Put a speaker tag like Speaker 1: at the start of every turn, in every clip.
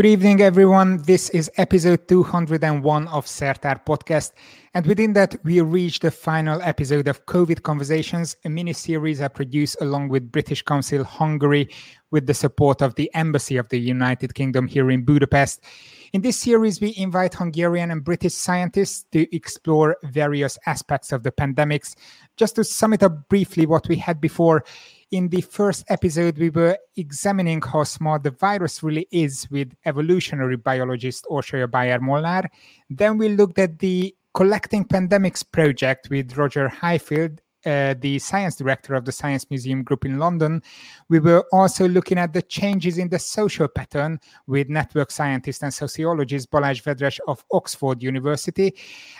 Speaker 1: Good evening, everyone. This is episode 201 of Szertár podcast. And within that, we reach the final episode of COVID Conversations, a mini series I produced along with British Council Hungary with the support of the Embassy of the United Kingdom here in Budapest. In this series, we invite Hungarian and British scientists to explore various aspects of the pandemics. Just to sum it up briefly, what we had before, in the first episode, we were examining how smart the virus really is with evolutionary biologist Orsolya Bayer-Molnár. Then we looked at the Collecting Pandemics project with Roger Highfield, uh, the science director of the Science Museum Group in London. We were also looking at the changes in the social pattern with network scientist and sociologist Balázs Vedres of Oxford University.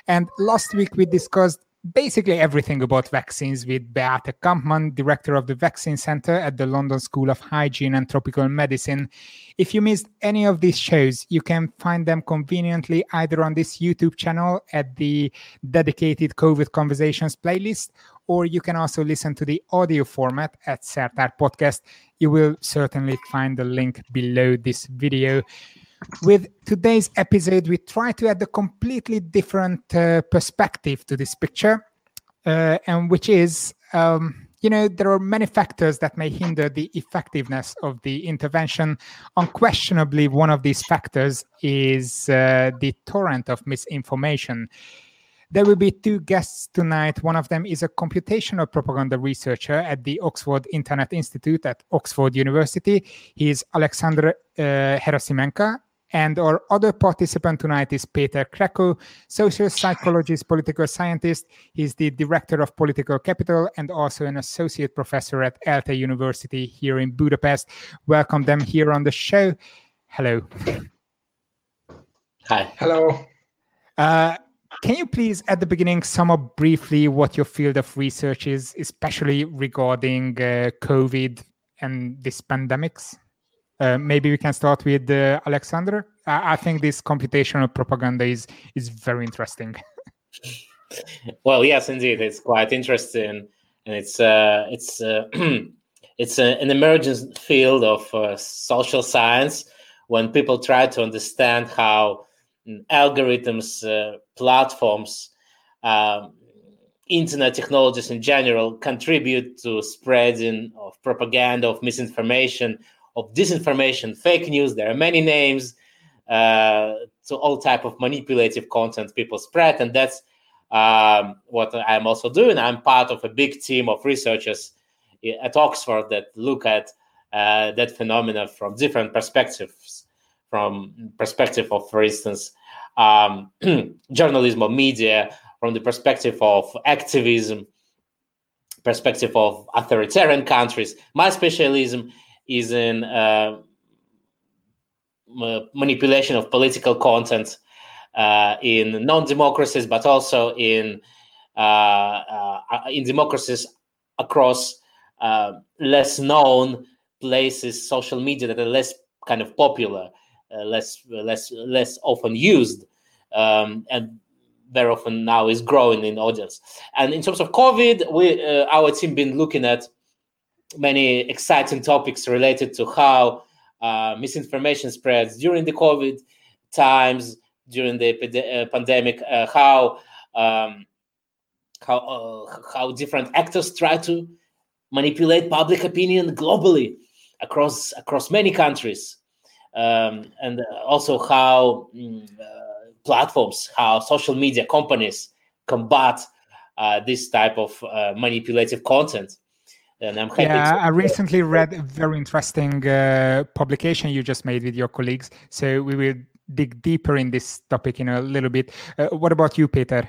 Speaker 1: And last week we discussed basically everything about vaccines with Beate Kampmann, director of the Vaccine Center at the London School of Hygiene and Tropical Medicine. If you missed any of these shows, you can find them conveniently either on this YouTube channel at the dedicated COVID Conversations playlist, or you can also listen to the audio format at Szertár Podcast. You will certainly find the link below this video. With today's episode, we try to add a completely different uh, perspective to this picture, uh, and which is, um, you know, there are many factors that may hinder the effectiveness of the intervention. Unquestionably, one of these factors is uh, the torrent of misinformation. There will be two guests tonight. One of them is a computational propaganda researcher at the Oxford Internet Institute at Oxford University. He is Alexander uh, Herasimenka, and our other participant tonight is Peter Kreko, social psychologist, political scientist. He's the director of political capital and also an associate professor at ELTE University here in Budapest. Welcome them here on the show. Hello.
Speaker 2: Hi.
Speaker 3: Hello.
Speaker 1: Uh, can you please, at the beginning, sum up briefly what your field of research is, especially regarding uh, COVID and this pandemics? Uh, maybe we can start with uh, Alexander. I, I, think this computational propaganda is is very interesting.
Speaker 2: well, yes, indeed, it's quite interesting, and it's uh, it's uh, it's a, an emerging field of uh, social science when people try to understand how mm, algorithms, platforms. Um, internet technologies in general contribute to spreading of propaganda of misinformation of disinformation, fake news. There are many names uh, to all type of manipulative content people spread, and that's um, what I'm also doing. I'm part of a big team of researchers at Oxford that look at uh, that phenomena from different perspectives. From perspective of, for instance, um, journalism or media, from the perspective of activism, perspective of authoritarian countries. My specialism is in uh, manipulation of political content uh, in non-democracies, but also in uh, uh in democracies across uh, less known places, social media that are less kind of popular, uh, less less less often used, um, and very often now is growing in audience. And in terms of COVID, we our team been looking at many exciting topics related to how uh, misinformation spreads during the COVID times, during the uh, pandemic, uh, how um, how uh, how different actors try to manipulate public opinion globally across across many countries, um, and also how mm, uh, platforms, how social media companies combat uh, this type of manipulative content
Speaker 1: and I'm happy. Yeah, to- I recently read a very interesting uh, publication you just made with your colleagues. So we will dig deeper in this topic in a little bit. Uh, what about you, Peter?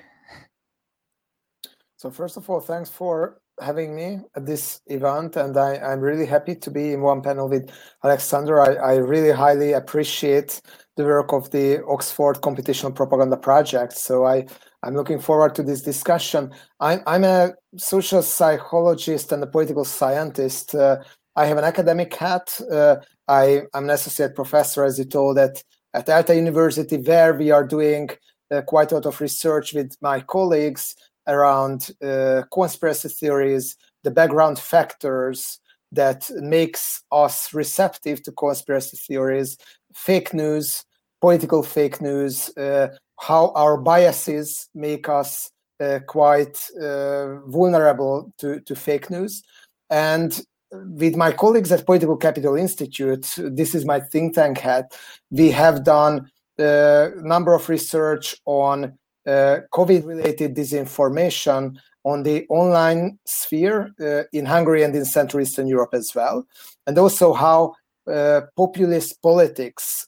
Speaker 3: So first of all, thanks for having me at this event, and I, am really happy to be in one panel with Alexander. I, I really highly appreciate the work of the Oxford Computational Propaganda Project. So I I'm looking forward to this discussion. I'm, I'm a social psychologist and a political scientist. Uh, I have an academic hat. Uh, I, am an associate professor, as you told, at, at ELTE University, where we are doing uh, quite a lot of research with my colleagues around uh, conspiracy theories, the background factors that makes us receptive to conspiracy theories, fake news, political fake news, uh, how our biases make us uh, quite uh, vulnerable to, to fake news. And with my colleagues at Political Capital Institute, this is my think tank hat, we have done a number of research on uh, COVID related disinformation on the online sphere uh, in Hungary and in Central Eastern Europe as well, and also how uh, populist politics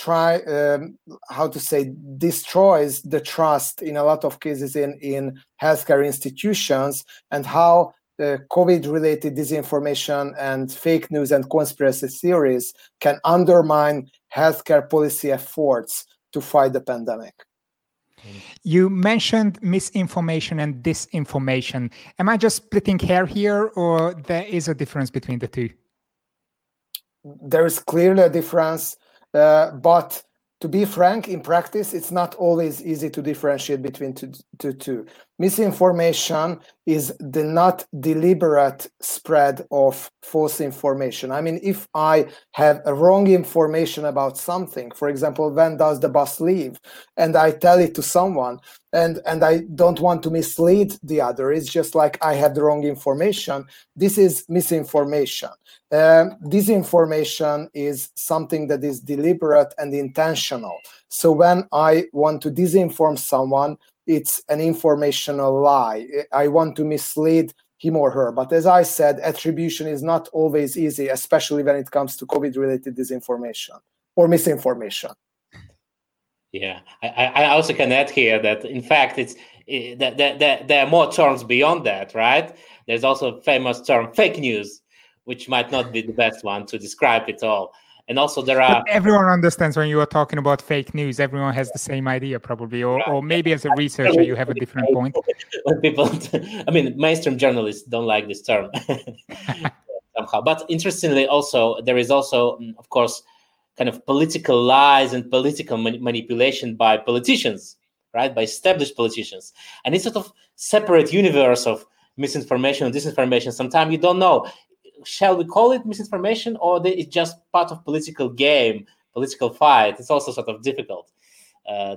Speaker 3: try um, how to say destroys the trust in a lot of cases in in healthcare institutions and how the COVID related disinformation and fake news and conspiracy theories can undermine healthcare policy efforts to fight the pandemic.
Speaker 1: You mentioned misinformation and disinformation. Am I just splitting hair here, or there is a difference between the two?
Speaker 3: There is clearly a difference, uh, Uh, but to be frank, in practice, it's not always easy to differentiate between two. Misinformation is the not deliberate spread of false information. I mean, if I have a wrong information about something, for example, when does the bus leave, and I tell it to someone, and and I don't want to mislead the other, it's just like I have the wrong information. This is misinformation. Um, disinformation is something that is deliberate and intentional. So when I want to disinform someone, it's an informational lie. I want to mislead him or her. But as I said, attribution is not always easy, especially when it comes to COVID related disinformation or misinformation.
Speaker 2: Yeah, I, I also can add here that in fact it's eh, that, that, that there are more terms beyond that, right? There's also a famous term fake news, which might not be the best one to describe it all. And also there are
Speaker 1: but everyone understands when you are talking about fake news, everyone has the same idea probably, or, or maybe as a researcher you have a different point.
Speaker 2: when people, I mean, mainstream journalists don't like this term somehow. But interestingly, also there is also, mm, of course, kind of political lies and political manipulation by politicians, right? By established politicians, and it's sort of separate universe of misinformation and disinformation. Sometimes you don't know shall we call it misinformation or they it's just part of political game, political fight? It's also sort of difficult uh,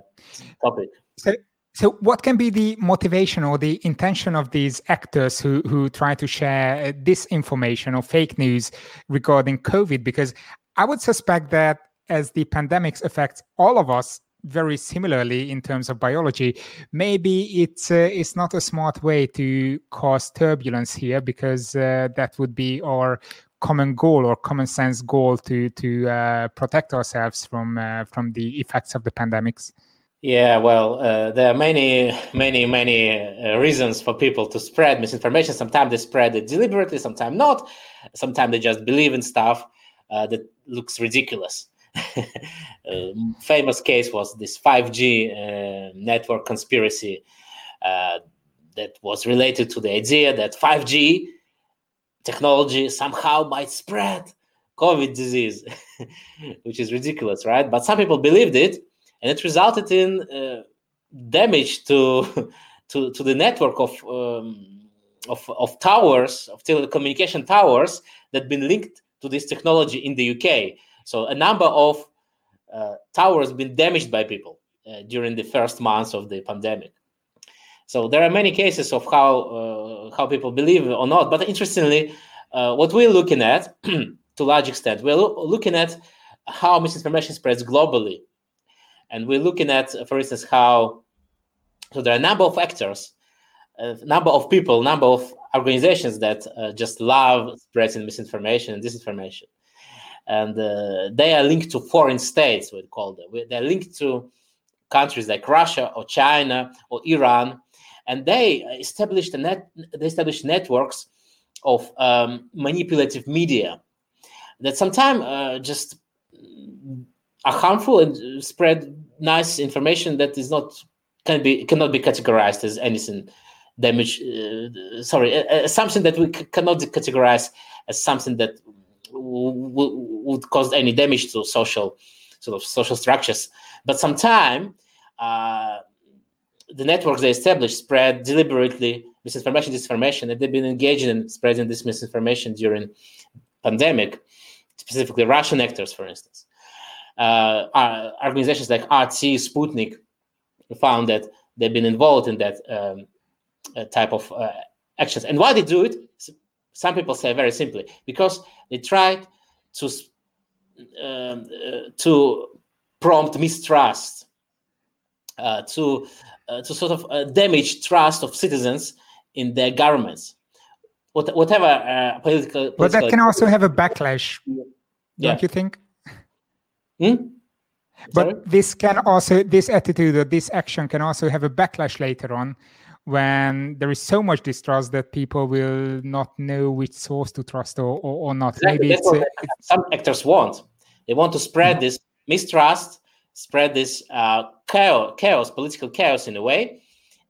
Speaker 2: topic.
Speaker 1: So, so, what can be the motivation or the intention of these actors who who try to share disinformation or fake news regarding COVID? Because I would suspect that as the pandemics affects all of us very similarly in terms of biology, maybe it's uh, it's not a smart way to cause turbulence here because uh, that would be our common goal or common sense goal to to uh, protect ourselves from uh, from the effects of the pandemics.
Speaker 2: Yeah, well, uh, there are many, many, many uh, reasons for people to spread misinformation. Sometimes they spread it deliberately, sometimes not. Sometimes they just believe in stuff that looks ridiculous. Um, famous case was this 5G uh, network conspiracy uh, that was related to the idea that 5G technology somehow might spread COVID disease, which is ridiculous, right? But some people believed it, and it resulted in uh, damage to, to to the network of, um, of of towers of telecommunication towers that been linked to this technology in the UK. So a number of uh, towers been damaged by people uh, during the first months of the pandemic. So there are many cases of how uh, how people believe or not. But interestingly, uh, what we're looking at, to a large extent, we're lo- looking at how misinformation spreads globally, and we're looking at, for instance, how so there are a number of actors, a number of people, number of organizations that uh, just love spreading misinformation and disinformation and uh, they are linked to foreign states. We call them. They're linked to countries like Russia or China or Iran, and they established a net. They established networks of um, manipulative media that sometimes uh, just are harmful and spread nice information that is not can be cannot be categorized as anything damage. Uh, sorry, uh, something that we c- cannot categorize as something that would cause any damage to social sort of social structures. But sometimes uh, the networks they established spread deliberately misinformation, disinformation, and they've been engaged in spreading this misinformation during pandemic, specifically Russian actors, for instance. uh, uh organizations like RT, Sputnik found that they've been involved in that um, uh, type of uh, actions. And why they do it? Some people say very simply because they tried to um, uh, to prompt mistrust, uh, to uh, to sort of uh, damage trust of citizens in their governments. What, whatever uh, political, political,
Speaker 1: but that can also have a backlash, yeah. don't you think?
Speaker 2: Hmm?
Speaker 1: But this can also this attitude or this action can also have a backlash later on when there is so much distrust that people will not know which source to trust or, or, or not.
Speaker 2: Exactly. Maybe it's, a, it's, some actors want. They want to spread mm-hmm. this mistrust, spread this uh, chaos, chaos, political chaos in a way,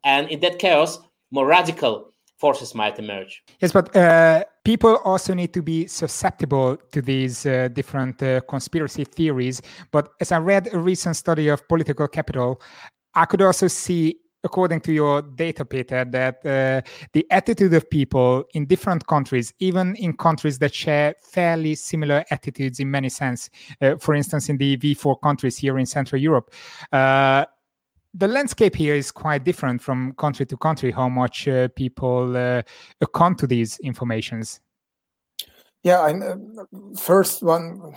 Speaker 2: and in that chaos, more radical forces might emerge.
Speaker 1: Yes, but uh, people also need to be susceptible to these uh, different uh, conspiracy theories. But as I read a recent study of political capital, I could also see according to your data, Peter, that uh, the attitude of people in different countries, even in countries that share fairly similar attitudes in many sense, uh, for instance, in the V4 countries here in Central Europe, uh, the landscape here is quite different from country to country. How much uh, people uh, account to these informations?
Speaker 3: Yeah, I'm uh, first one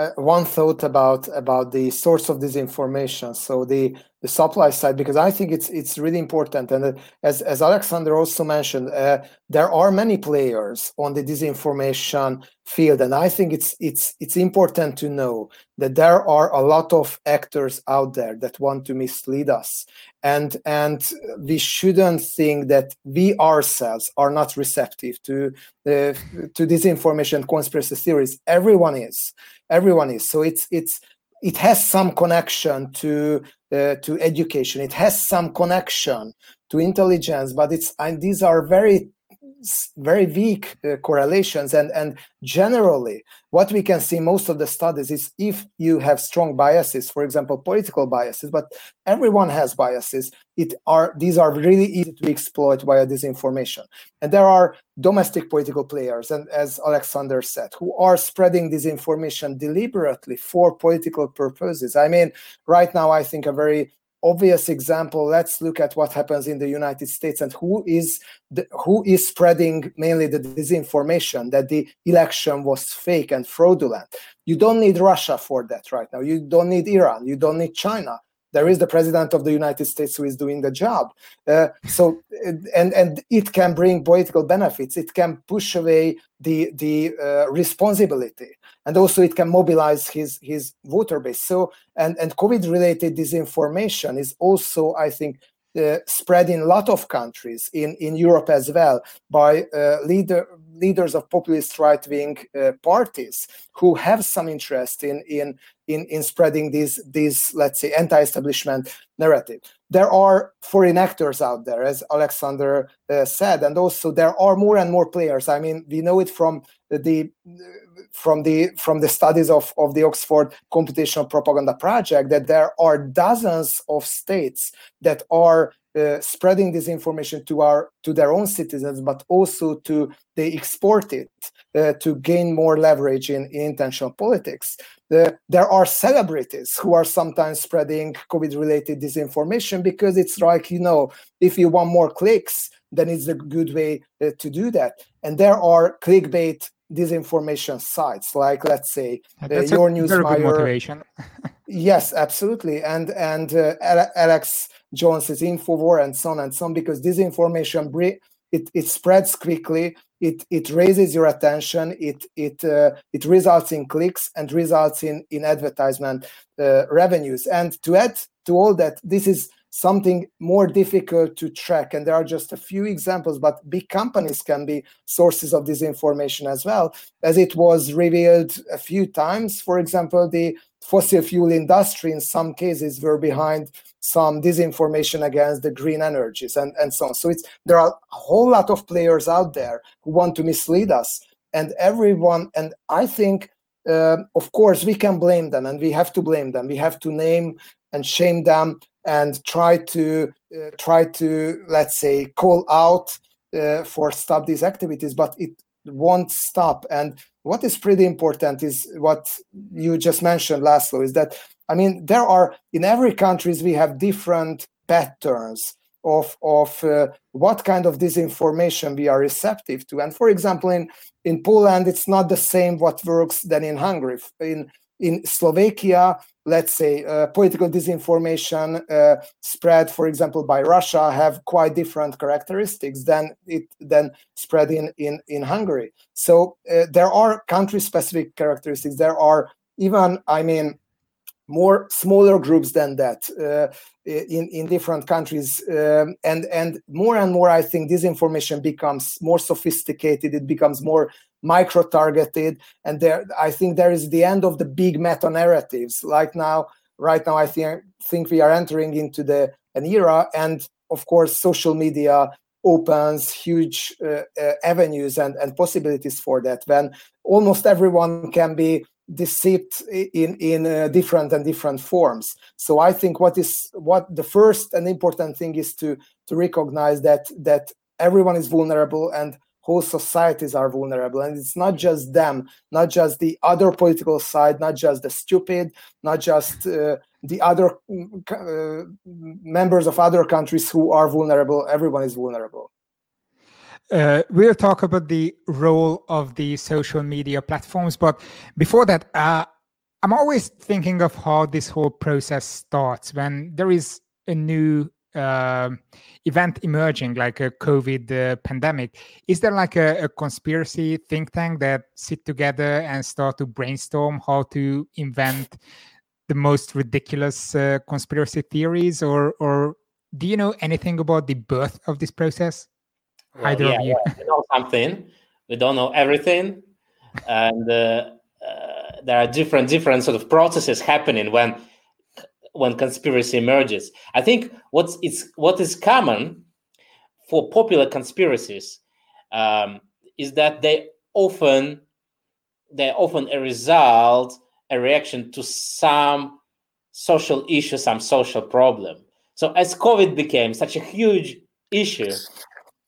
Speaker 3: uh, one thought about about the source of this information so the the supply side because i think it's it's really important. And uh, as as alexander also mentioned uh, there are many players on the disinformation field and i think it's it's it's important to know that there are a lot of actors out there that want to mislead us. And and we shouldn't think that we ourselves are not receptive to uh, to disinformation conspiracy theories. Everyone is everyone is. So it's it's it has some connection to uh, to education. It has some connection to intelligence but it's and these are very very weak uh, correlations. And and generally what we can see most of the studies is if you have strong biases for example political biases but everyone has biases it are these are really easy to exploit via disinformation. And there are domestic political players and as alexander said who are spreading disinformation deliberately for political purposes. I mean right now i think a very obvious example let's look at what happens in the united states and who is the, who is spreading mainly the disinformation that the election was fake and fraudulent. You don't need russia for that right now. You don't need iran. You don't need china there is the president of the united states who is doing the job. Uh, so and and it can bring political benefits. It can push away the the uh, responsibility. And also it can mobilize his his voter base. So and and covid related disinformation is also i think uh, spread in a lot of countries in in europe as well by uh, leader leaders of populist right wing uh, parties who have some interest in in in, in spreading this this let's say anti-establishment narrative. There are foreign actors out there as alexander uh, said and also there are more and more players. I mean we know it from the from the from the studies of, of the oxford computational propaganda project that there are dozens of states that are uh, spreading this information to our to their own citizens but also to they export it uh, to gain more leverage in, in intentional politics. The, there are celebrities who are sometimes spreading covid related disinformation because it's like you know if you want more clicks then it's a good way uh, to do that. And there are clickbait disinformation sites like let's say
Speaker 1: uh, your news Very good motivation.
Speaker 3: Yes absolutely. And and uh, alex jones's infowar and so on and so on because disinformation it, it spreads quickly it it raises your attention it it uh, it results in clicks and results in in advertisement uh, revenues and to add to all that this is something more difficult to track. And there are just a few examples, but big companies can be sources of this information as well, as it was revealed a few times. For example, the fossil fuel industry in some cases were behind some disinformation against the green energies and, and so on. So it's there are a whole lot of players out there who want to mislead us. And everyone, and I think uh, of course we can blame them and we have to blame them we have to name and shame them and try to uh, try to let's say call out uh, for stop these activities but it won't stop and what is pretty important is what you just mentioned, Laszlo, is that I mean there are in every countries we have different patterns of of uh, what kind of disinformation we are receptive to. And for example, in in Poland, it's not the same what works than in Hungary. In in Slovakia, let's say uh, political disinformation uh, spread, for example, by Russia, have quite different characteristics than it than spread in in in Hungary. So uh, there are country-specific characteristics. There are even, I mean, more smaller groups than that uh, in in different countries um, and and more and more i think this information becomes more sophisticated it becomes more micro targeted and there i think there is the end of the big meta narratives like now right now i think think we are entering into the an era and of course social media opens huge uh, uh, avenues and, and possibilities for that when almost everyone can be deceived in in uh, different and different forms. So i think what is what the first and important thing is to to recognize that that everyone is vulnerable and whole societies are vulnerable. And it's not just them not just the other political side not just the stupid not just uh, the other uh, members of other countries who are vulnerable. Everyone is vulnerable
Speaker 1: uh, we'll talk about the role of the social media platforms, but before that, uh, I'm always thinking of how this whole process starts when there is a new uh, event emerging, like a COVID uh, pandemic. Is there like a, a, conspiracy think tank that sit together and start to brainstorm how to invent the most ridiculous uh, conspiracy theories, or or do you know anything about the birth of this process?
Speaker 2: Well, Either yeah, of you. we know something. We don't know everything, and uh, uh, there are different different sort of processes happening when when conspiracy emerges. I think what's it's what is common for popular conspiracies um, is that they often they're often a result, a reaction to some social issue, some social problem. So as COVID became such a huge issue,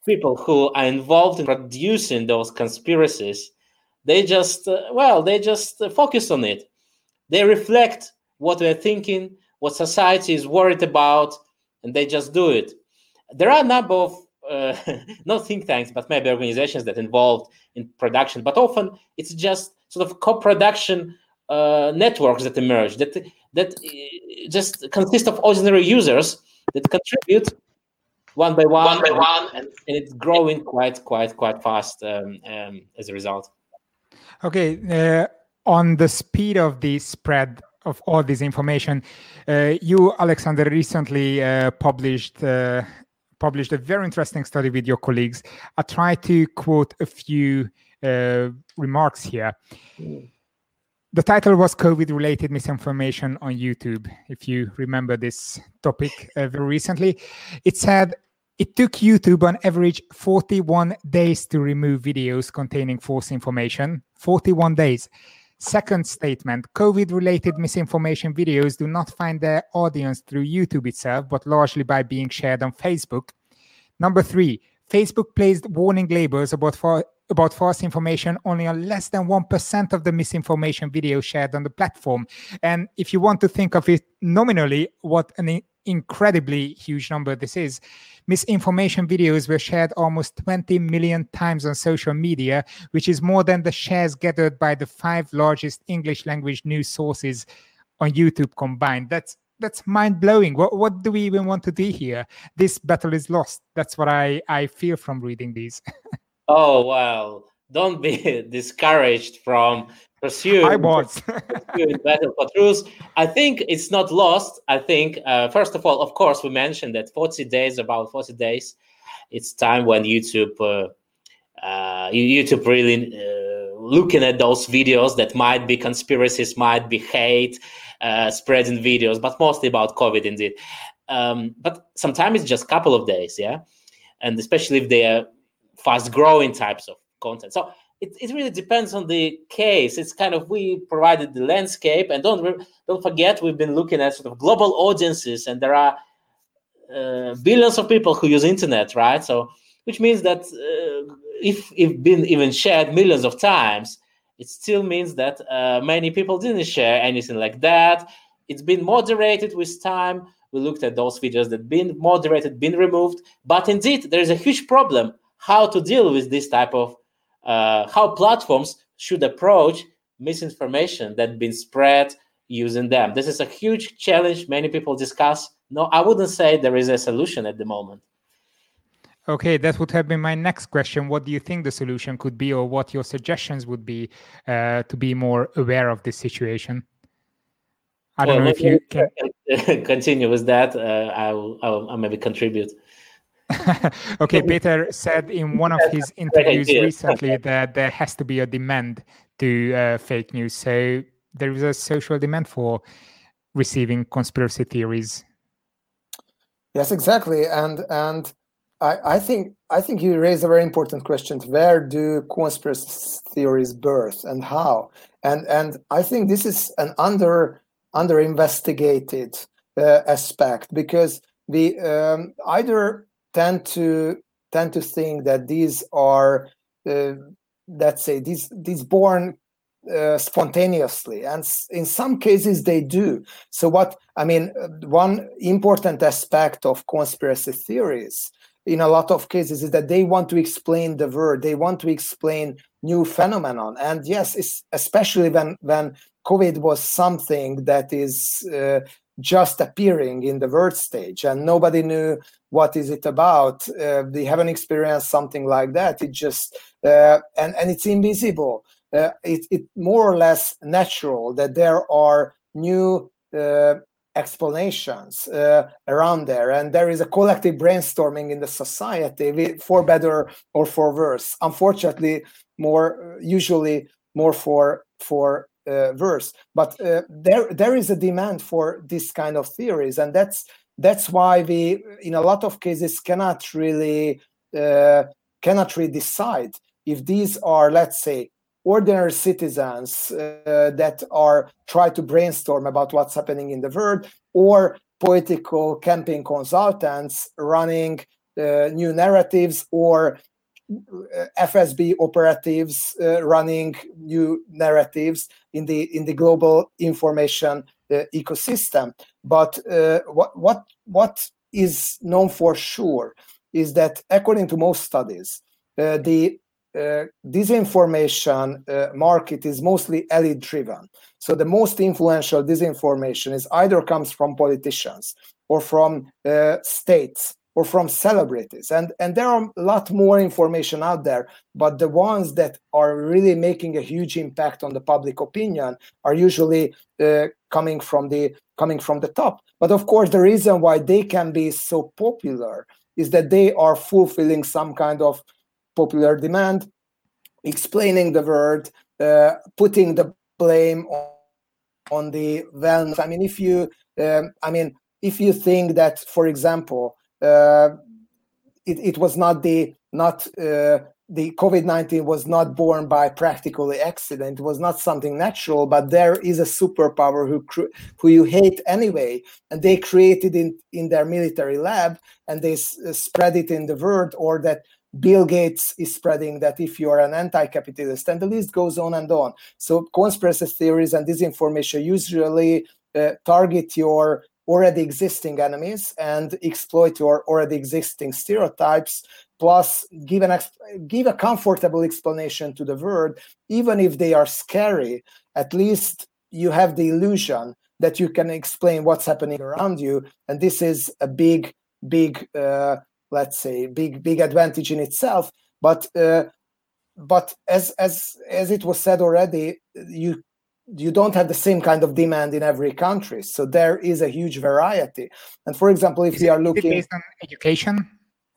Speaker 2: people who are involved in producing those conspiracies they just uh, well they just uh, focus on it. They reflect what they're thinking what society is worried about and they just do it. There are a number of uh, not think tanks but maybe organizations that involved in production but often it's just sort of co-production uh, networks that emerge that that uh, just consist of ordinary users that contribute one by one, one by one, and, and it's growing quite, quite, quite fast um, um, as a result.
Speaker 1: Okay, uh, on the speed of the spread of all this information, uh, you, Alexander, recently uh, published uh, published a very interesting study with your colleagues. I try to quote a few uh, remarks here. The title was COVID related misinformation on YouTube, if you remember this topic uh, very recently. It said it took YouTube on average 41 days to remove videos containing false information. 41 days. Second statement COVID related misinformation videos do not find their audience through YouTube itself, but largely by being shared on Facebook. Number three, Facebook placed warning labels about, about false information only on less than 1% of the misinformation videos shared on the platform. And if you want to think of it nominally, what an incredibly huge number this is. Misinformation videos were shared almost 20 million times on social media, which is more than the shares gathered by the five largest English language news sources on YouTube combined. That's that's mind blowing. What what do we even want to do here? This battle is lost. That's what I I feel from reading these.
Speaker 2: oh well, don't be discouraged from pursuing,
Speaker 1: I
Speaker 2: battle for truth. I think it's not lost. I think uh, first of all, of course, we mentioned that 40 days, about 40 days, it's time when YouTube, uh, uh, YouTube really uh, looking at those videos that might be conspiracies, might be hate, uh, spreading videos, but mostly about COVID indeed. Um, but sometimes it's just a couple of days, yeah, and especially if they are fast growing types of content. So it, it really depends on the case. It's kind of we provided the landscape, and don't don't forget we've been looking at sort of global audiences, and there are uh, billions of people who use internet, right? So which means that uh, if if been even shared millions of times, it still means that uh, many people didn't share anything like that. It's been moderated with time. We looked at those videos that been moderated, been removed. But indeed, there is a huge problem how to deal with this type of uh, how platforms should approach misinformation that been spread using them. This is a huge challenge. Many people discuss. No, I wouldn't say there is a solution at the moment.
Speaker 1: Okay, that would have been my next question. What do you think the solution could be, or what your suggestions would be uh, to be more aware of this situation? I don't well, know if you
Speaker 2: can continue with that. Uh, I will, I will I'll maybe contribute.
Speaker 1: okay, Peter said in one of his interviews recently that there has to be a demand to uh, fake news. So there is a social demand for receiving conspiracy theories.
Speaker 3: Yes, exactly, and and I, I think I think you raise a very important question. Where do conspiracy theories birth and how? And and I think this is an under under investigated uh, aspect because we um, either tend to tend to think that these are uh, let's say these these born uh, spontaneously. And in some cases they do. So what i mean uh, one important aspect of conspiracy theories in a lot of cases is that they want to explain the world. They want to explain new phenomenon. And yes especially when when covid was something that is uh, just appearing in the world stage and nobody knew what is it about. Uh, they haven't experienced something like that. It just uh, and and it's invisible. Uh, it, it more or less natural that there are new uh, explanations uh, around there. And there is a collective brainstorming in the society for better or for worse. Unfortunately more usually more for for uh, verse. But uh, there there is a demand for this kind of theories and that's that's why we in a lot of cases cannot really uh, cannot really decide if these are let's say ordinary citizens uh, that are try to brainstorm about what's happening in the world or political campaign consultants running uh, new narratives or FSB operatives uh, running new narratives in the in the global information uh, ecosystem. But uh, what what what is known for sure is that according to most studies, uh, the uh, disinformation uh, market is mostly elite driven. So the most influential disinformation is either comes from politicians or from uh, states or from celebrities and and there are a lot more information out there but the ones that are really making a huge impact on the public opinion are usually uh, coming from the coming from the top but of course the reason why they can be so popular is that they are fulfilling some kind of popular demand, explaining the word, uh, putting the blame on, on the wellness. I mean, if you, um, I mean, if you think that, for example, it, it was not the not uh, the COVID nineteen was not born by practically accident. It was not something natural, but there is a superpower who who you hate anyway, and they created in in their military lab, and they s- spread it in the world, or that Bill Gates is spreading that if you are an anti-capitalist, and the list goes on and on. So conspiracy theories and disinformation usually uh, target your already existing enemies and exploit your already existing stereotypes plus give an give a comfortable explanation to the world even if they are scary. At least you have the illusion that you can explain what's happening around you and this is a big big uh, let's say big big advantage in itself. But uh, but as as as it was said already you you don't have the same kind of demand in every country. So there is a huge variety. And for example if
Speaker 1: is
Speaker 3: we are looking
Speaker 1: based on education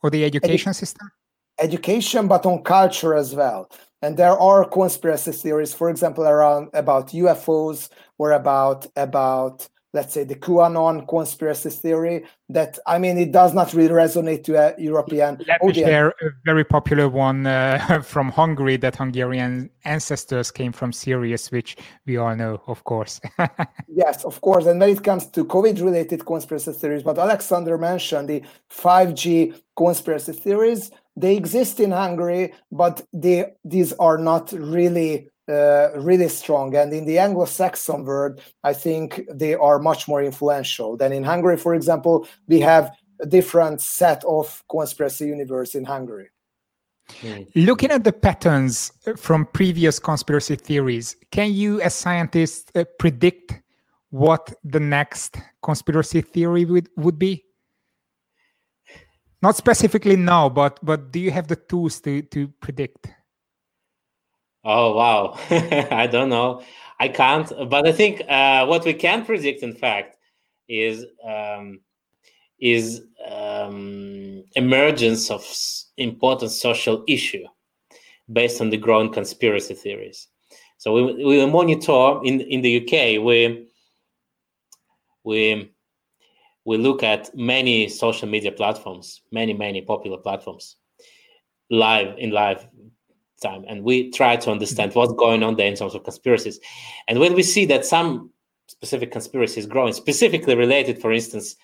Speaker 1: or the education edu- system?
Speaker 3: education but on culture as well. And there are conspiracy theories for example around about ufos or about about let's say the QAnon conspiracy theory that I mean it does not really resonate to a European
Speaker 1: Let audience. me share a very popular one uh, from Hungary that Hungarian ancestors came from Sirius, which we all know, of course.
Speaker 3: yes, of course. And when it comes to COVID-related conspiracy theories, what Alexander mentioned, the 5G conspiracy theories, they exist in Hungary, but they these are not really uh, really strong. And in the Anglo-Saxon world, I think they are much more influential than in Hungary. For example, we have a different set of conspiracy universe in Hungary.
Speaker 1: Mm. Looking at the patterns from previous conspiracy theories, can you, as scientists, uh, predict what the next conspiracy theory would, would be? Not specifically now, but but do you have the tools to to predict?
Speaker 2: Oh wow, I don't know. I can't, but I think uh, what we can predict, in fact, is um, is um, emergence of important social issue based on the growing conspiracy theories. So we, we monitor in in the UK. We we we look at many social media platforms, many many popular platforms, live in live time, and we try to understand what's going on there in terms of conspiracies. And when we see that some specific conspiracies growing, specifically related, for instance,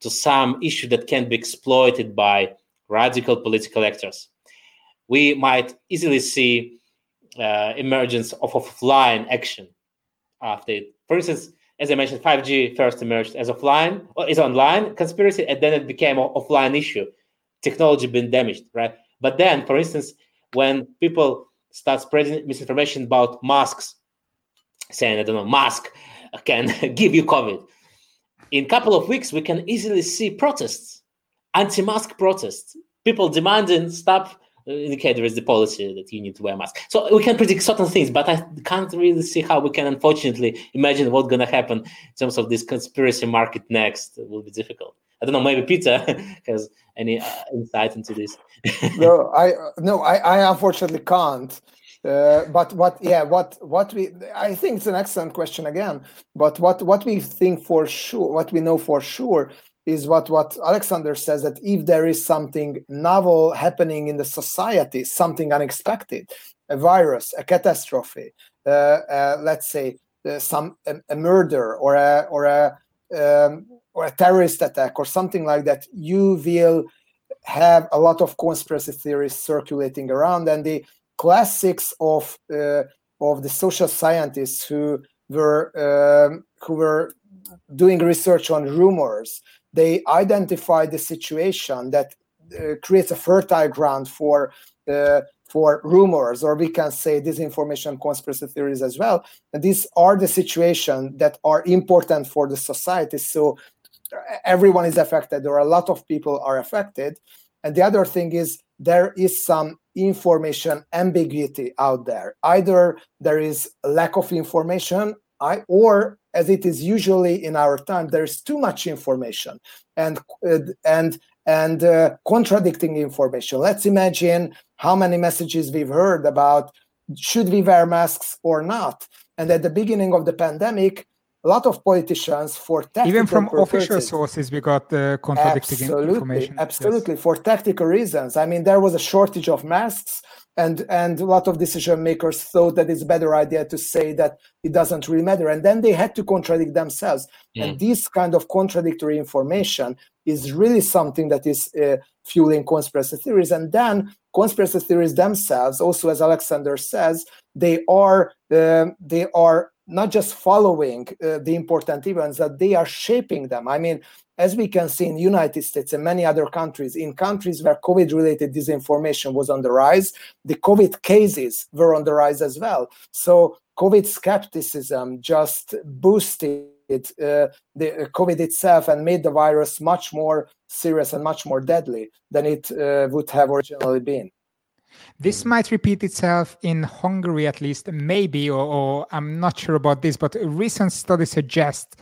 Speaker 2: to some issue that can be exploited by radical political actors. We might easily see uh, emergence of offline action after it. For instance, as I mentioned, 5G first emerged as offline or is online conspiracy, and then it became an offline issue. Technology been damaged, right? But then, for instance, when people start spreading misinformation about masks, saying I don't know, mask can give you COVID, in a couple of weeks, we can easily see protests, anti-mask protests, people demanding stop uh, indicate there is the policy that you need to wear a mask. So we can predict certain things, but I can't really see how we can unfortunately imagine what's going to happen in terms of this conspiracy market next. It will be difficult. I don't know. Maybe Peter has any uh, insight into this.
Speaker 3: no, I no, I, I unfortunately can't. Uh, but what yeah what what we i think it's an excellent question again but what what we think for sure what we know for sure is what what alexander says that if there is something novel happening in the society something unexpected a virus a catastrophe uh, uh, let's say uh, some a, a, murder or a or a um, or a terrorist attack or something like that you will have a lot of conspiracy theories circulating around and the classics of uh, of the social scientists who were um, who were doing research on rumors. They identified the situation that uh, creates a fertile ground for uh, for rumors, or we can say disinformation, conspiracy theories as well. And these are the situations that are important for the society. So everyone is affected, or a lot of people are affected. And the other thing is there is some information ambiguity out there. Either there is lack of information, I, or as it is usually in our time, there is too much information and and and uh, contradicting information. Let's imagine how many messages we've heard about should we wear masks or not. And at the beginning of the pandemic, a lot of politicians for
Speaker 1: even from purposes, official sources we got the contradicting
Speaker 3: absolutely,
Speaker 1: information
Speaker 3: absolutely yes. for tactical reasons i mean there was a shortage of masks and and a lot of decision makers thought that it's a better idea to say that it doesn't really matter and then they had to contradict themselves mm. and this kind of contradictory information is really something that is uh, fueling conspiracy theories and then conspiracy theories themselves also as alexander says they are uh, they are not just following uh, the important events that they are shaping them. I mean as we can see in the united states and many other countries in countries where covid related disinformation was on the rise the covid cases were on the rise as well. So covid skepticism just boosted uh, the uh, covid itself and made the virus much more serious and much more deadly than it uh, would have originally been
Speaker 1: this might repeat itself in Hungary, at least, maybe, or, or, I'm not sure about this, but a recent study suggests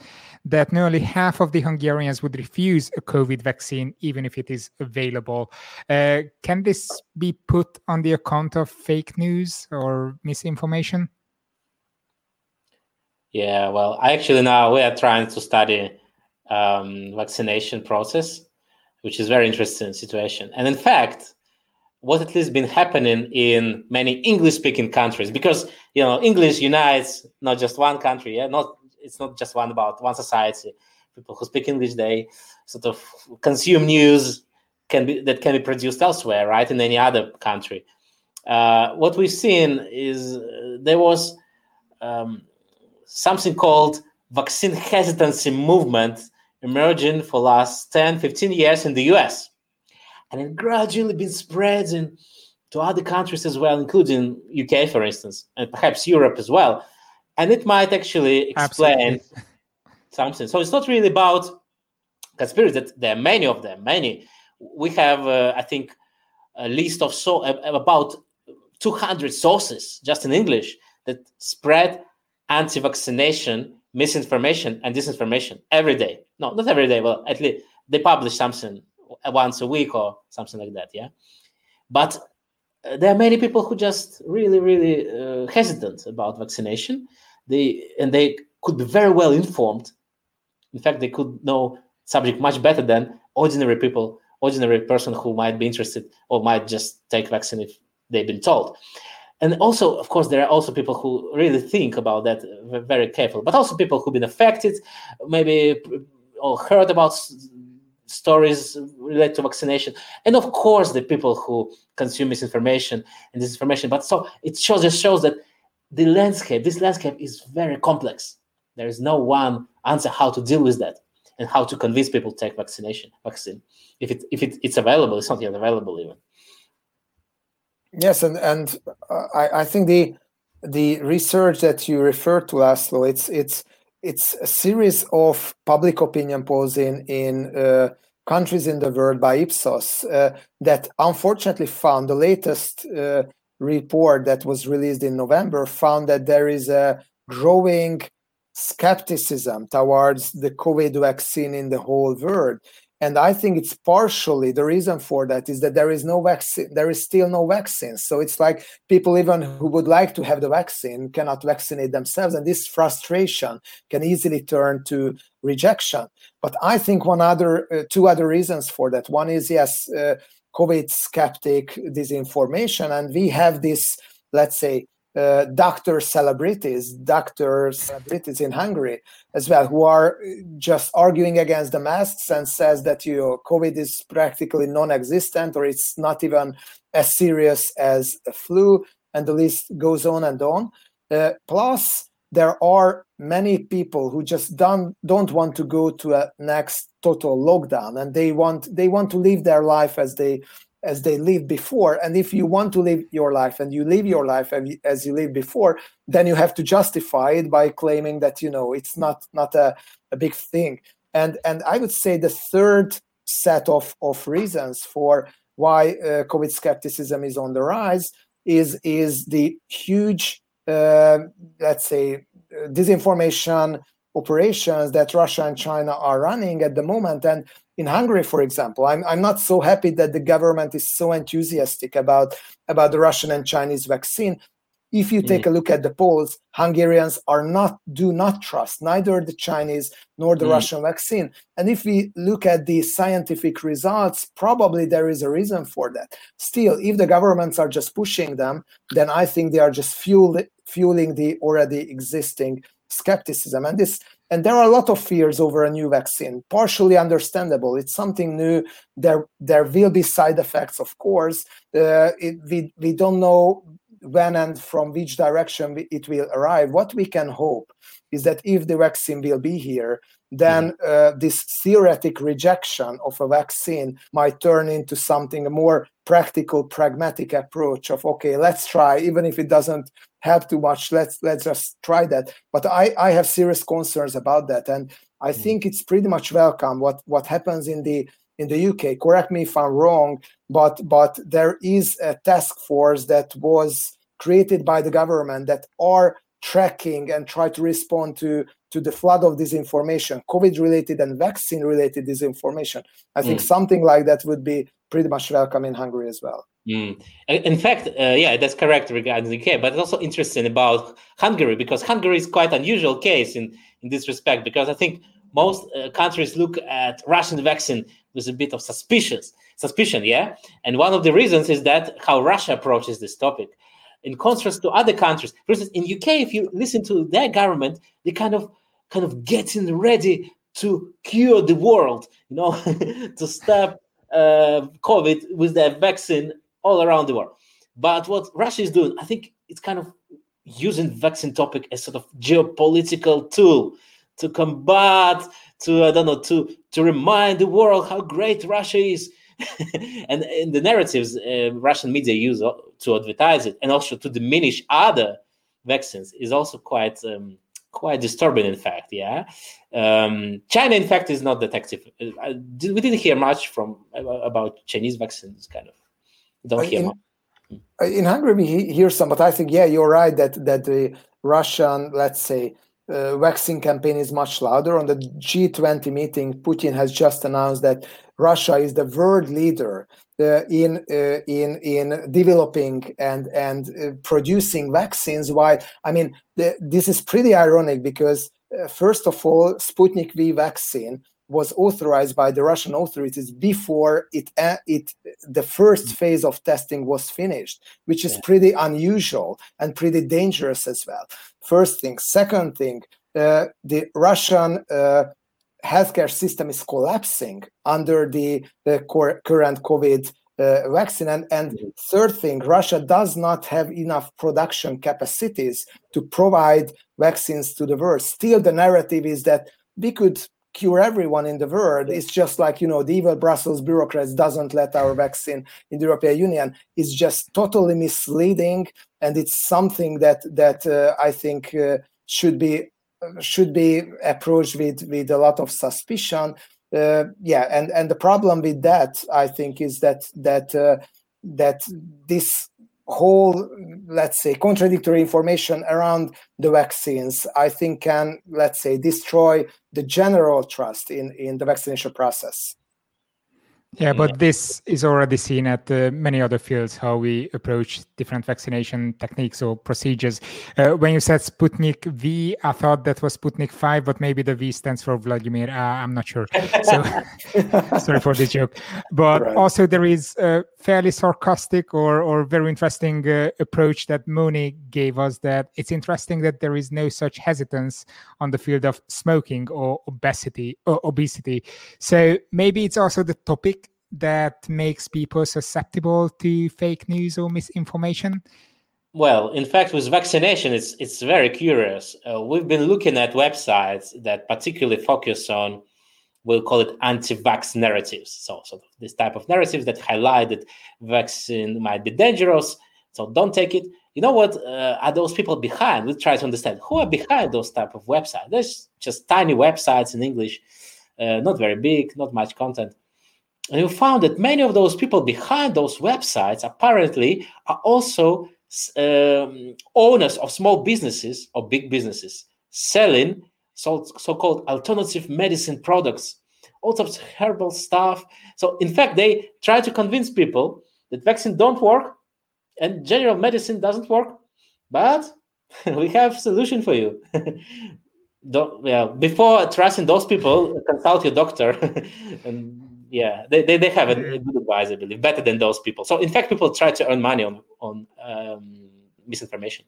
Speaker 1: that nearly half of the Hungarians would refuse a COVID vaccine, even if it is available. Uh, can this be put on the account of fake news or misinformation?
Speaker 2: Yeah, well, actually now we are trying to study um, vaccination process, which is very interesting situation. And in fact, what at least been happening in many English speaking countries because you know English unites not just one country, yeah, not it's not just one about one society. People who speak English they sort of consume news can be that can be produced elsewhere, right, in any other country. uh, what we've seen is uh, there was um, something called vaccine hesitancy movement emerging for last 10, 15 years in the US. And it gradually been spreading to other countries as well, including UK, for instance, and perhaps Europe as well. And it might actually explain Absolutely. something. So it's not really about conspiracy. That there are many of them, many. We have, uh, I think, a list of so about 200 sources just in English that spread anti-vaccination misinformation and disinformation every day. No, not every day, but at least they publish something once a week or something like that. Yeah, but uh, there are many people who just really, really uh, hesitant about vaccination. They and they could be very well informed. In fact, they could know subject much better than ordinary people, ordinary person who might be interested or might just take vaccine if they've been told and also of course there are also people who really think about that uh, very careful but also people who've been affected maybe or heard about stories related to vaccination. And of course the people who consume misinformation and disinformation but so it shows just shows that the landscape this landscape is very complex. There is no one answer how to deal with that and how to convince people to take vaccination vaccine. If it if it, it's available it's not yet available even.
Speaker 3: Yes, and and uh, I, I think the the research that you referred to, Laszlo, it's it's it's a series of public opinion polls in in uh, countries in the world by Ipsos uh, that unfortunately found the latest uh, report that was released in November found that there is a growing skepticism towards the COVID vaccine in the whole world and i think it's partially the reason for that is that there is no vaccine there is still no vaccine so it's like people even who would like to have the vaccine cannot vaccinate themselves and this frustration can easily turn to rejection. But i think one other uh, two other reasons for that. One is yes uh, covid skeptic disinformation and we have this let's say uh, doctor celebrities, doctor celebrities in Hungary as well, who are just arguing against the masks and says that you know, COVID is practically non-existent or it's not even as serious as a flu, and the list goes on and on. Uh, plus, there are many people who just don't don't want to go to a next total lockdown, and they want they want to live their life as they as they lived before. And if you want to live your life and you live your life as you lived before, then you have to justify it by claiming that you know it's not not a, a big thing. And and I would say the third set of of reasons for why uh, COVID skepticism is on the rise is is the huge uh, let's say disinformation operations that Russia and China are running at the moment. And in Hungary, for example, I'm, I'm not so happy that the government is so enthusiastic about, about the Russian and Chinese vaccine. If you take mm. a look at the polls, Hungarians are not do not trust neither the Chinese nor the mm. Russian vaccine. And if we look at the scientific results, probably there is a reason for that. Still, if the governments are just pushing them, then I think they are just fuel, fueling the already existing skepticism. And this and there are a lot of fears over a new vaccine partially understandable. It's something new. There there will be side effects of course. Uh, it, we, we don't know when and from which direction it will arrive. What we can hope is that if the vaccine will be here then mm-hmm. uh, this theoretic rejection of a vaccine might turn into something a more practical pragmatic approach of okay let's try even if it doesn't help too much let's let's just try that but i i have serious concerns about that and i mm. think it's pretty much welcome what what happens in the in the uk correct me if i'm wrong but but there is a task force that was created by the government that are tracking and try to respond to to the flood of disinformation covid related and vaccine related disinformation i think mm. something like that would be pretty much welcome in hungary as well
Speaker 2: Mm. In fact, uh, yeah, that's correct regarding the UK, but it's also interesting about Hungary because Hungary is quite unusual case in, in this respect because I think most uh, countries look at Russian vaccine with a bit of suspicious suspicion, yeah. And one of the reasons is that how Russia approaches this topic, in contrast to other countries. For instance, in UK, if you listen to their government, they kind of kind of getting ready to cure the world, you know, to stop uh, COVID with their vaccine all around the world. But what Russia is doing, I think it's kind of using vaccine topic as sort of geopolitical tool to combat, to I don't know, to to remind the world how great Russia is. and in the narratives uh, Russian media use to advertise it and also to diminish other vaccines is also quite um, quite disturbing. In fact, yeah. Um, China, in fact, is not detective. Uh, we didn't hear much from about Chinese vaccines. Kind of don't hear
Speaker 3: in,
Speaker 2: much.
Speaker 3: In Hungary, we hear some, but I think yeah, you're right that that the Russian, let's say, uh, vaccine campaign is much louder. On the G20 meeting, Putin has just announced that Russia is the world leader uh, in uh, in in developing and and uh, producing vaccines. Why? I mean, the, this is pretty ironic because uh, first of all, Sputnik V vaccine was authorized by the Russian authorities before it uh, it the first mm. phase of testing was finished, which is yeah. pretty unusual and pretty dangerous as well. First thing. Second thing, uh, the Russian uh, healthcare system is collapsing under the, the current COVID uh, vaccine. And, and mm-hmm. third thing, Russia does not have enough production capacities to provide vaccines to the world. Still, the narrative is that we could cure everyone in the world. It's just like, you know, the evil Brussels bureaucrats doesn't let our vaccine in the European Union. It's just totally misleading. And it's something that, that uh, I think uh, should be should be approached with, with a lot of suspicion. Uh, yeah, and, and the problem with that, I think, is that that uh, that this whole let's say contradictory information around the vaccines i think can let's say destroy the general trust in in the vaccination process
Speaker 1: yeah, but this is already seen at uh, many other fields how we approach different vaccination techniques or procedures. Uh, when you said Sputnik V, I thought that was Sputnik 5, but maybe the V stands for Vladimir. Uh, I'm not sure. So sorry for the joke. But right. also, there is a fairly sarcastic or, or very interesting uh, approach that Moni gave us that it's interesting that there is no such hesitance on the field of smoking or obesity or obesity. So maybe it's also the topic that makes people susceptible to fake news or misinformation?
Speaker 2: Well, in fact, with vaccination, it's it's very curious. Uh, we've been looking at websites that particularly focus on, we'll call it anti-vax narratives. So, so this type of narratives that highlight that vaccine might be dangerous, so don't take it. You know what uh, are those people behind? We try to understand who are behind those type of websites. There's just tiny websites in English, uh, not very big, not much content and you found that many of those people behind those websites apparently are also um, owners of small businesses or big businesses selling so, so-called alternative medicine products all sorts of herbal stuff. So in fact they try to convince people that vaccine don't work and general medicine doesn't work but we have solution for you. Don't, well, before trusting those people consult your doctor and yeah, they, they, they have a, a, good advice, I believe, better than those people. So in fact, people try to earn money on on um, misinformation.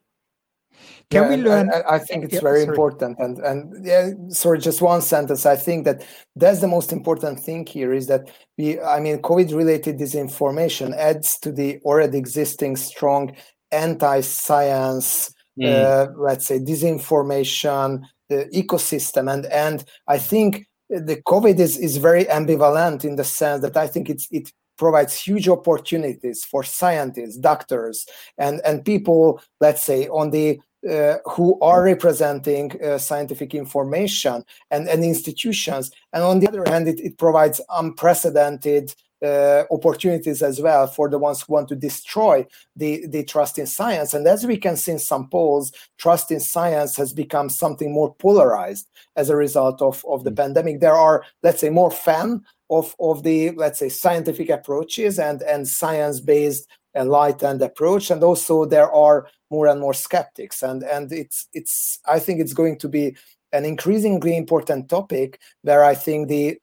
Speaker 3: Can yeah, we learn? I, I think it's yeah, very sorry. important, and and yeah, sorry, just one sentence. I think that that's the most important thing here is that we, I mean, COVID-related disinformation adds to the already existing strong anti-science, mm. uh, let's say, disinformation uh, ecosystem, and and I think the COVID is, is very ambivalent in the sense that I think it's it provides huge opportunities for scientists, doctors, and and people, let's say, on the uh, who are representing uh, scientific information and, and institutions. And on the other hand, it, it provides unprecedented uh, opportunities as well for the ones who want to destroy the, the trust in science. And as we can see in some polls, trust in science has become something more polarized as a result of, of the mm-hmm. pandemic. There are, let's say, more fan of, of the, let's say, scientific approaches and, and science-based enlightened approach. And also there are more and more skeptics. And, and it's, it's, I think it's going to be an increasingly important topic where I think the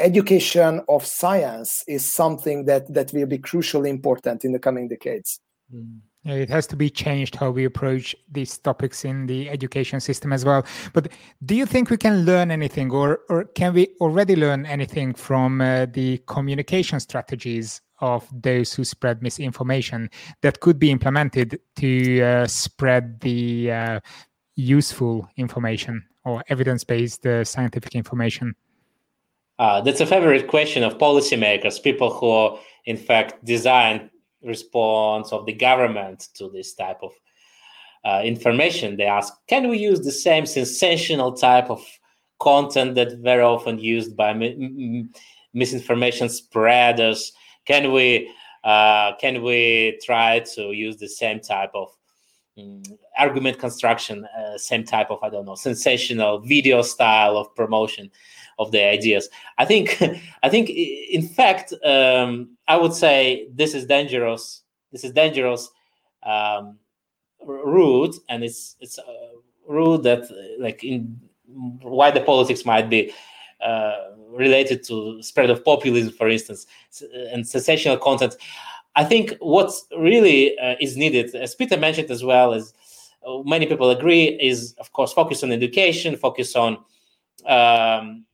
Speaker 3: education of science is something that that will be crucially important in the coming decades.
Speaker 1: Mm. it has to be changed how we approach these topics in the education system as well. But do you think we can learn anything, or or can we already learn anything from uh, the communication strategies of those who spread misinformation that could be implemented to uh, spread the uh, useful information or evidence-based uh, scientific information?
Speaker 2: Uh, that's a favorite question of policymakers, people who, in fact, design response of the government to this type of uh, information. They ask, can we use the same sensational type of content that very often used by mi- misinformation spreaders? Can we uh, can we try to use the same type of um, argument construction, uh, same type of I don't know sensational video style of promotion? Of the ideas. I think, I think, in fact, um, I would say this is dangerous. This is dangerous um, route, and it's it's a route that, like, in why the politics might be uh, related to spread of populism, for instance, and sensational content. I think what really uh, is needed, as Peter mentioned as well, as uh, many people agree, is of course focus on education, focus on um,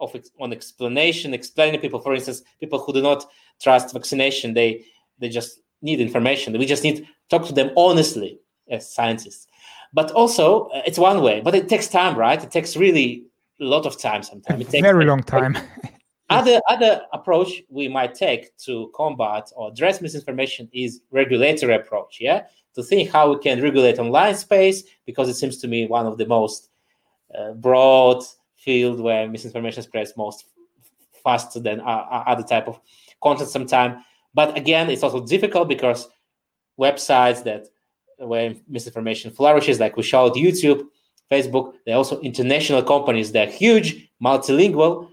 Speaker 2: of on explanation, explaining people. For instance, people who do not trust vaccination, they they just need information. We just need to talk to them honestly as scientists. But also, uh, it's one way, but it takes time, right? It takes really a lot of time. Sometimes it takes
Speaker 1: very long time.
Speaker 2: other other approach we might take to combat or address misinformation is regulatory approach. Yeah, to think how we can regulate online space because it seems to me one of the most uh, broad field where misinformation spreads most faster than other type of content sometimes but again it's also difficult because websites that where misinformation flourishes like we showed youtube facebook they're also international companies. They're huge multilingual.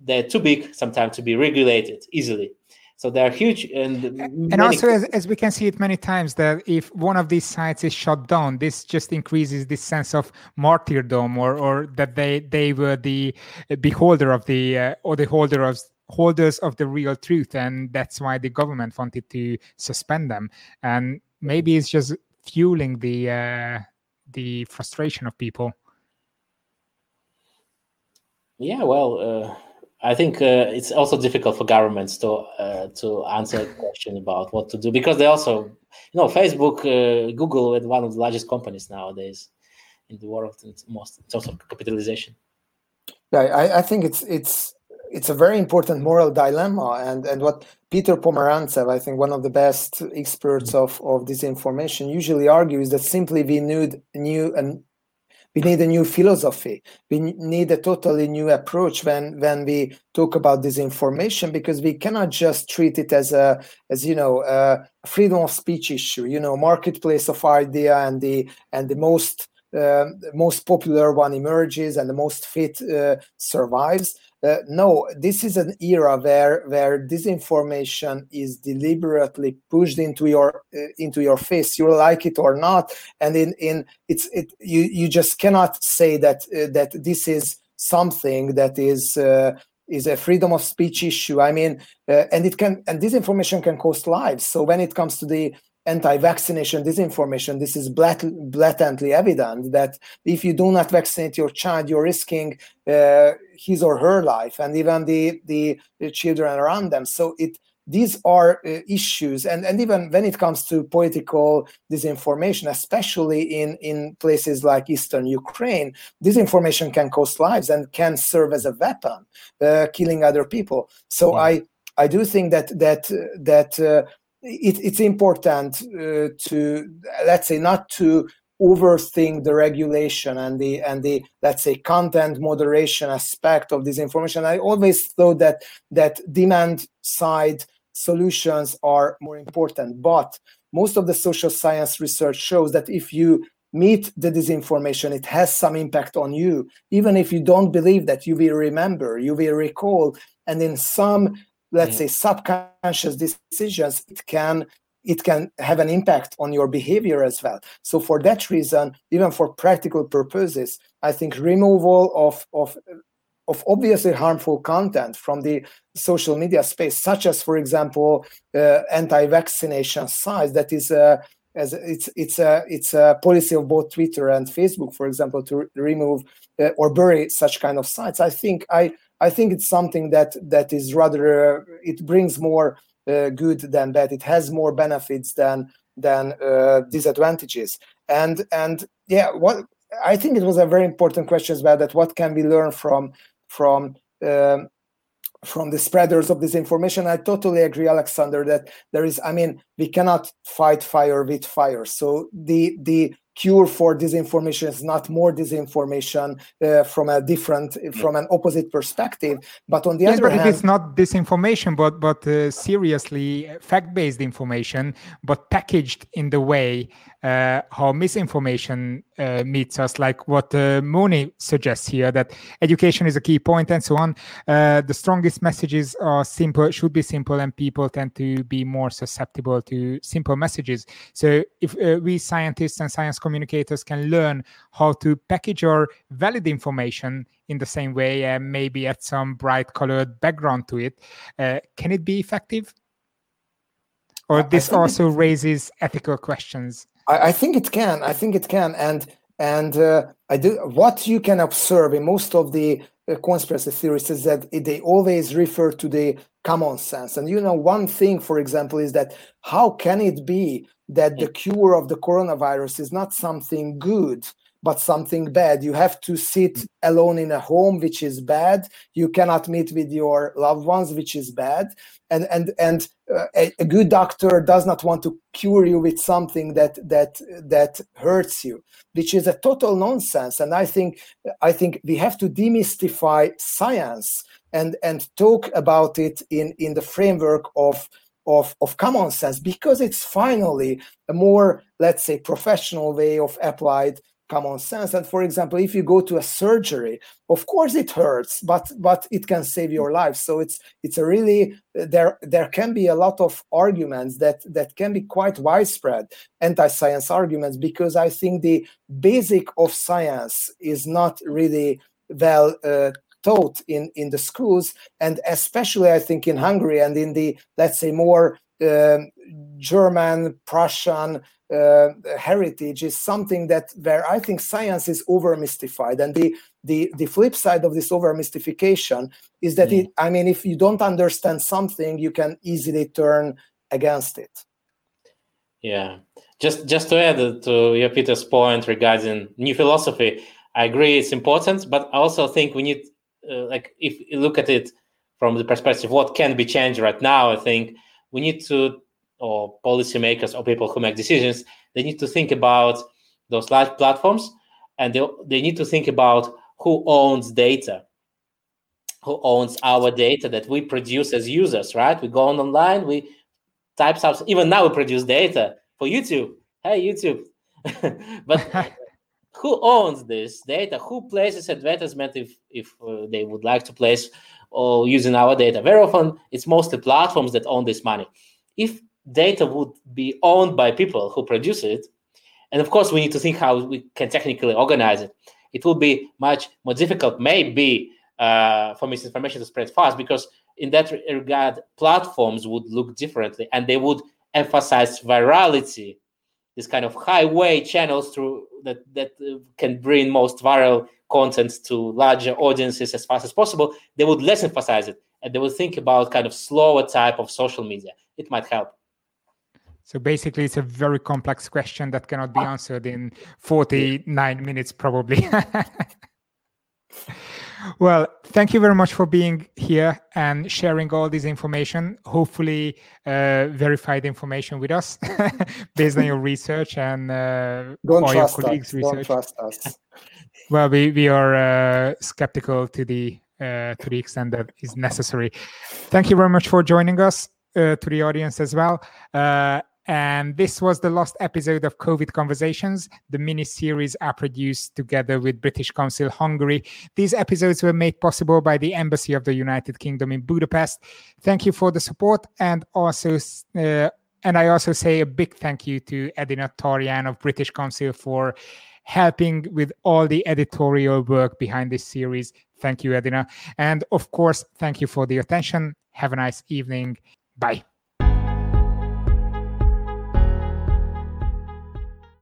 Speaker 2: They're too big sometimes to be regulated easily so they're huge and
Speaker 1: and also as, as we can see it many times that if one of these sites is shut down this just increases this sense of martyrdom or or that they they were the beholder of the uh, or the holder of holders of the real truth and that's why the government wanted to suspend them. And maybe it's just fueling the uh, the frustration of people.
Speaker 2: Yeah well uh I think uh, it's also difficult for governments to uh, to answer a question about what to do because they also, you know, Facebook, uh, Google, is one of the largest companies nowadays in the world in most in terms of capitalization.
Speaker 3: Yeah, I, I think it's it's it's a very important moral dilemma, and and what Peter Pomerantsev, I think one of the best experts of of disinformation, usually argues that simply we need new and we need a new philosophy. We need a totally new approach when when we talk about disinformation because we cannot just treat it as a as you know a freedom of speech issue. You know marketplace of idea and the and the most uh, most popular one emerges and the most fit uh, survives uh, no, this is an era where where disinformation is deliberately pushed into your uh, into your face. You like it or not, and in in it's it you you just cannot say that uh, that this is something that is uh, is a freedom of speech issue. I mean, uh, and it can and disinformation can cost lives. So when it comes to the anti-vaccination disinformation this is blatantly evident that if you do not vaccinate your child you're risking uh, his or her life and even the, the, the children around them. So it these are uh, issues. And, and even when it comes to political disinformation especially in, in places like eastern ukraine disinformation can cost lives and can serve as a weapon uh, killing other people. So yeah. i i do think that that that uh, it, it's important uh, to let's say not to overthink the regulation and the and the let's say content moderation aspect of this information. I always thought that that demand side solutions are more important but most of the social science research shows that if you meet the disinformation it has some impact on you. Even if you don't believe that you will remember you will recall and in some let's say subconscious decisions it can it can have an impact on your behavior as well so for that reason even for practical purposes i think removal of of of obviously harmful content from the social media space such as for example uh, anti-vaccination sites that is uh, as it's it's a it's a policy of both Twitter and Facebook, for example, to re- remove uh, or bury such kind of sites. I think I I think it's something that that is rather uh, it brings more uh, good than bad. It has more benefits than than uh, disadvantages. And and yeah, what I think it was a very important question about that. What can we learn from from um, from the spreaders of this information. I totally agree, Alexander, that there is. I mean, we cannot fight fire with fire. So the the cure for disinformation is not more disinformation uh, from a different from an opposite perspective. But on the
Speaker 1: yes,
Speaker 3: other
Speaker 1: but
Speaker 3: hand
Speaker 1: it is not disinformation but but uh, seriously fact-based information but packaged in the way uh, how misinformation uh, meets us. Like what uh, moni suggests here that education is a key point and so on. Uh, the strongest messages are simple should be simple and people tend to be more susceptible to simple messages. So if uh, we scientists and science communicators can learn how to package our valid information in the same way and maybe add some bright colored background to it uh, can it be effective? Or this also raises ethical questions
Speaker 3: I, I, think it can i think it can and and uh, i do what you can observe in most of the uh, conspiracy theories is that they always refer to the common sense and you know one thing for example is that how can it be that the cure of the coronavirus is not something good but something bad. You have to sit alone in a home which is bad. You cannot meet with your loved ones which is bad. And and and uh, a, a, good doctor does not want to cure you with something that that that hurts you which is a total nonsense. And i think i think we have to demystify science and and talk about it in in the framework of of, of common sense because it's finally a more, let's say, professional way of applied common sense. And for example, if you go to a surgery, of course it hurts, but but it can save your life. So it's it's a really there there can be a lot of arguments that that can be quite widespread anti-science arguments because I think the basic of science is not really well uh, taught in in the schools and especially i think in hungary and in the let's say more uh, german prussian uh, heritage is something that where i think science is over mystified and the the the flip side of this over mystification is that mm. it i mean if you don't understand something you can easily turn against it.
Speaker 2: Yeah. Just just to add to your peter's point regarding new philosophy i agree it's important but i also think we need uh, like if you look at it from the perspective what can be changed right now i think we need to or policymakers or people who make decisions they need to think about those large platforms and they, they need to think about who owns data who owns our data that we produce as users right we go on online we type stuff even now we produce data for youtube hey youtube but who owns this data? Who places advertisement if if uh, they would like to place or using our data? Very often, it's mostly platforms that own this money. If data would be owned by people who produce it, and of course, we need to think how we can technically organize it. It will be much more difficult, maybe, uh, for misinformation to spread fast because in that regard, platforms would look differently and they would emphasize virality this kind of highway channels through that that uh, can bring most viral content to larger audiences as fast as possible. They would less emphasize it and they would think about kind of slower type of social media. It might help
Speaker 1: so basically it's a very complex question that cannot be answered in 49 minutes probably Well, thank you very much for being here and sharing all this information. Hopefully, uh, verified information with us based on your research and uh,
Speaker 3: Don't all your colleagues' us. research. Don't trust us.
Speaker 1: well, we we are uh, skeptical to the uh, to the extent that is necessary. Thank you very much for joining us. Uh, to the audience as well. Uh, and this was the last episode of COVID Conversations. The mini series are produced together with British Council Hungary. These episodes were made possible by the Embassy of the United Kingdom in Budapest. Thank you for the support and also. Uh, and I also say a big thank you to Edina Tarjan of British Council for helping with all the editorial work behind this series. Thank you, Edina. And of course, thank you for the attention. Have a nice evening. Bye.